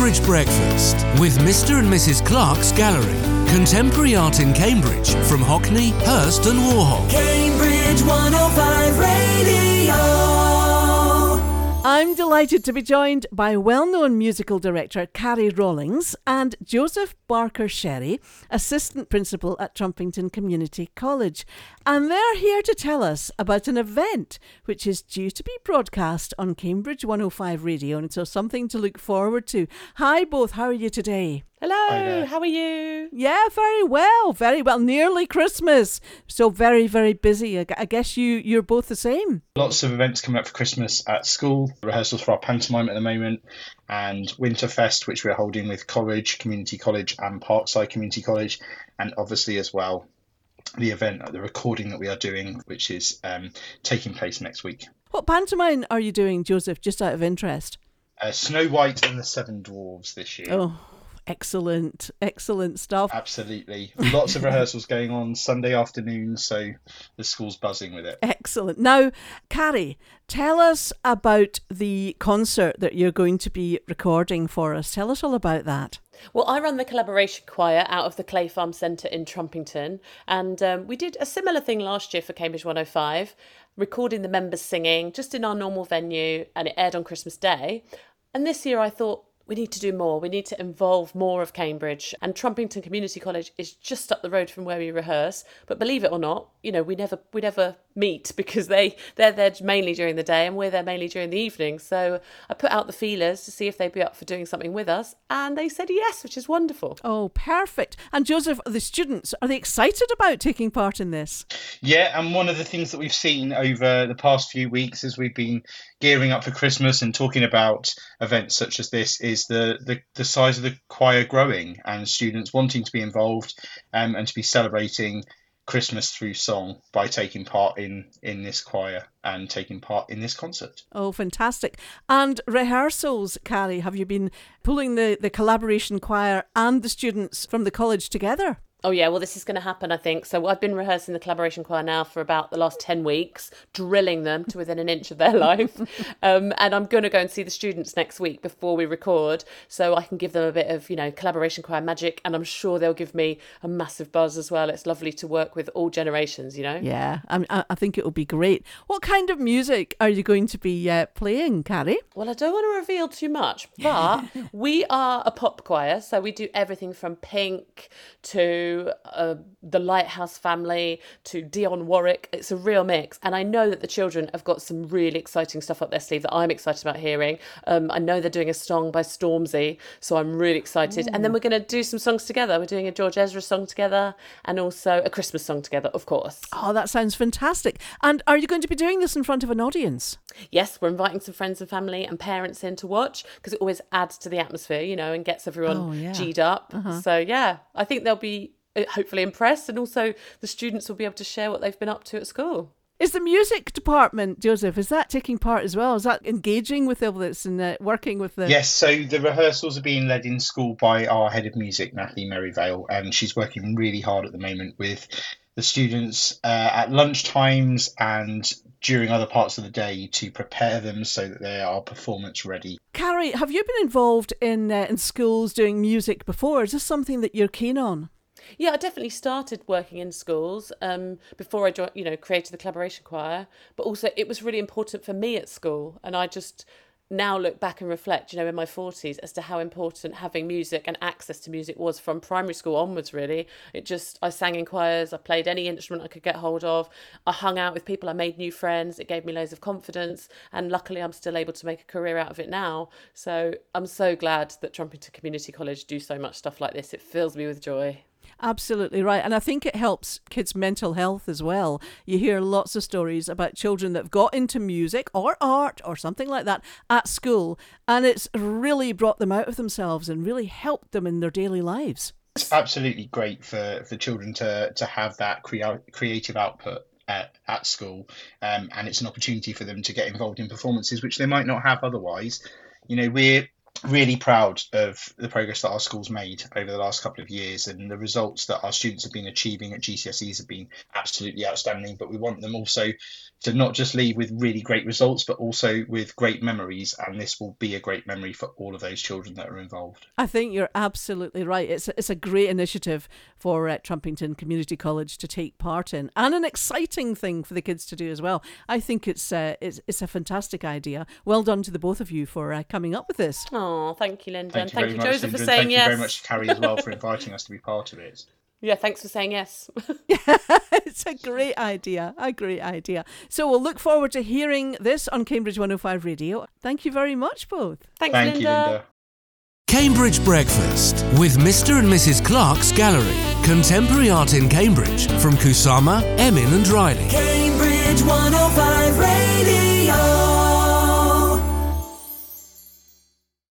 Cambridge Breakfast with Mr. and Mrs. Clark's Gallery. Contemporary art in Cambridge from Hockney, Hirst, and Warhol. Cambridge 105 Radio. I'm delighted to be joined by well known musical director Carrie Rawlings and Joseph Barker Sherry, Assistant Principal at Trumpington Community College. And they're here to tell us about an event which is due to be broadcast on Cambridge 105 Radio, and so something to look forward to. Hi, both. How are you today? Hello, how are you? Yeah, very well, very well. Nearly Christmas, so very, very busy. I guess you you're both the same. Lots of events coming up for Christmas at school, rehearsals for our pantomime at the moment, and Winterfest, which we're holding with College, Community College, and Parkside Community College, and obviously as well the event, the recording that we are doing, which is um, taking place next week. What pantomime are you doing, Joseph? Just out of interest. Uh, Snow White and the Seven Dwarves this year. Oh, excellent, excellent stuff. Absolutely. Lots of rehearsals going on Sunday afternoon, so the school's buzzing with it. Excellent. Now, Carrie, tell us about the concert that you're going to be recording for us. Tell us all about that. Well, I run the collaboration choir out of the Clay Farm Centre in Trumpington, and um, we did a similar thing last year for Cambridge 105, recording the members singing just in our normal venue, and it aired on Christmas Day. And this year I thought, we need to do more. We need to involve more of Cambridge. And Trumpington Community College is just up the road from where we rehearse. But believe it or not, you know, we never we never meet because they they're there mainly during the day and we're there mainly during the evening. So I put out the feelers to see if they'd be up for doing something with us, and they said yes, which is wonderful. Oh, perfect. And Joseph, the students, are they excited about taking part in this? Yeah, and one of the things that we've seen over the past few weeks as we've been gearing up for Christmas and talking about events such as this is the, the, the size of the choir growing and students wanting to be involved um, and to be celebrating Christmas through song by taking part in, in this choir and taking part in this concert. Oh, fantastic. And rehearsals, Carrie, have you been pulling the, the collaboration choir and the students from the college together? Oh yeah, well this is going to happen, I think. So I've been rehearsing the collaboration choir now for about the last ten weeks, drilling them to within an inch of their life, um, and I'm going to go and see the students next week before we record, so I can give them a bit of you know collaboration choir magic, and I'm sure they'll give me a massive buzz as well. It's lovely to work with all generations, you know. Yeah, I, I I think it will be great. What kind of music are you going to be uh, playing, Carrie? Well, I don't want to reveal too much, but we are a pop choir, so we do everything from Pink to uh, the Lighthouse Family to Dionne Warwick. It's a real mix, and I know that the children have got some really exciting stuff up their sleeve that I'm excited about hearing. Um, I know they're doing a song by Stormzy, so I'm really excited. And then we're going to do some songs together. We're doing a George Ezra song together, and also a Christmas song together, of course. Oh, that sounds fantastic. And are you going to be doing this in front of an audience? Yes, we're inviting some friends and family and parents in to watch because it always adds to the atmosphere, you know, and gets everyone Oh, yeah. G'd up. So, yeah, I think there'll be hopefully impressed, and also the students will be able to share what they've been up to at school. Is the music department, Joseph, is that taking part as well? Is that engaging with all this and uh, working with the. Yes, so the rehearsals are being led in school by our head of music, Natalie Merivale, and she's working really hard at the moment with the students uh, at lunch times and during other parts of the day to prepare them so that they are performance ready. Carrie, have you been involved in, uh, in schools doing music before? Is this something that you're keen on? Yeah, I definitely started working in schools um, before I joined, you know, created the collaboration choir. But also, it was really important for me at school, and I just now look back and reflect, you know, in my forties as to how important having music and access to music was from primary school onwards. Really, it just I sang in choirs, I played any instrument I could get hold of, I hung out with people, I made new friends. It gave me loads of confidence, and luckily, I'm still able to make a career out of it now. So I'm so glad that Trumpington Community College do so much stuff like this. It fills me with joy. Absolutely right. And I think it helps kids' mental health as well. You hear lots of stories about children that have got into music or art or something like that at school, and it's really brought them out of themselves and really helped them in their daily lives. It's absolutely great for, for children to, to have that crea- creative output at, at school, um, and it's an opportunity for them to get involved in performances which they might not have otherwise. You know, we're really proud of the progress that our school's made over the last couple of years and the results that our students have been achieving at GCSEs have been absolutely outstanding. But we want them also to not just leave with really great results, but also with great memories. And this will be a great memory for all of those children that are involved. I think you're absolutely right. It's a, it's a great initiative for uh, Trumpington Community College to take part in, and an exciting thing for the kids to do as well. I think it's uh, it's, it's a fantastic idea. Well done to the both of you for uh, coming up with this. Oh, thank you, Linda. Thank and you thank very you, much, Joseph, Linda, for saying thank yes. Thank you very much, Carrie, as well, for inviting us to be part of it. Yeah, thanks for saying yes. it's a great idea. A great idea. So we'll look forward to hearing this on Cambridge 105 Radio. Thank you very much, both. Thanks, Thank Linda. you, Linda. Cambridge Breakfast with Mr. and Mrs. Clark's Gallery. Contemporary art in Cambridge from Kusama, Emin, and Riley. Cambridge 105 Radio.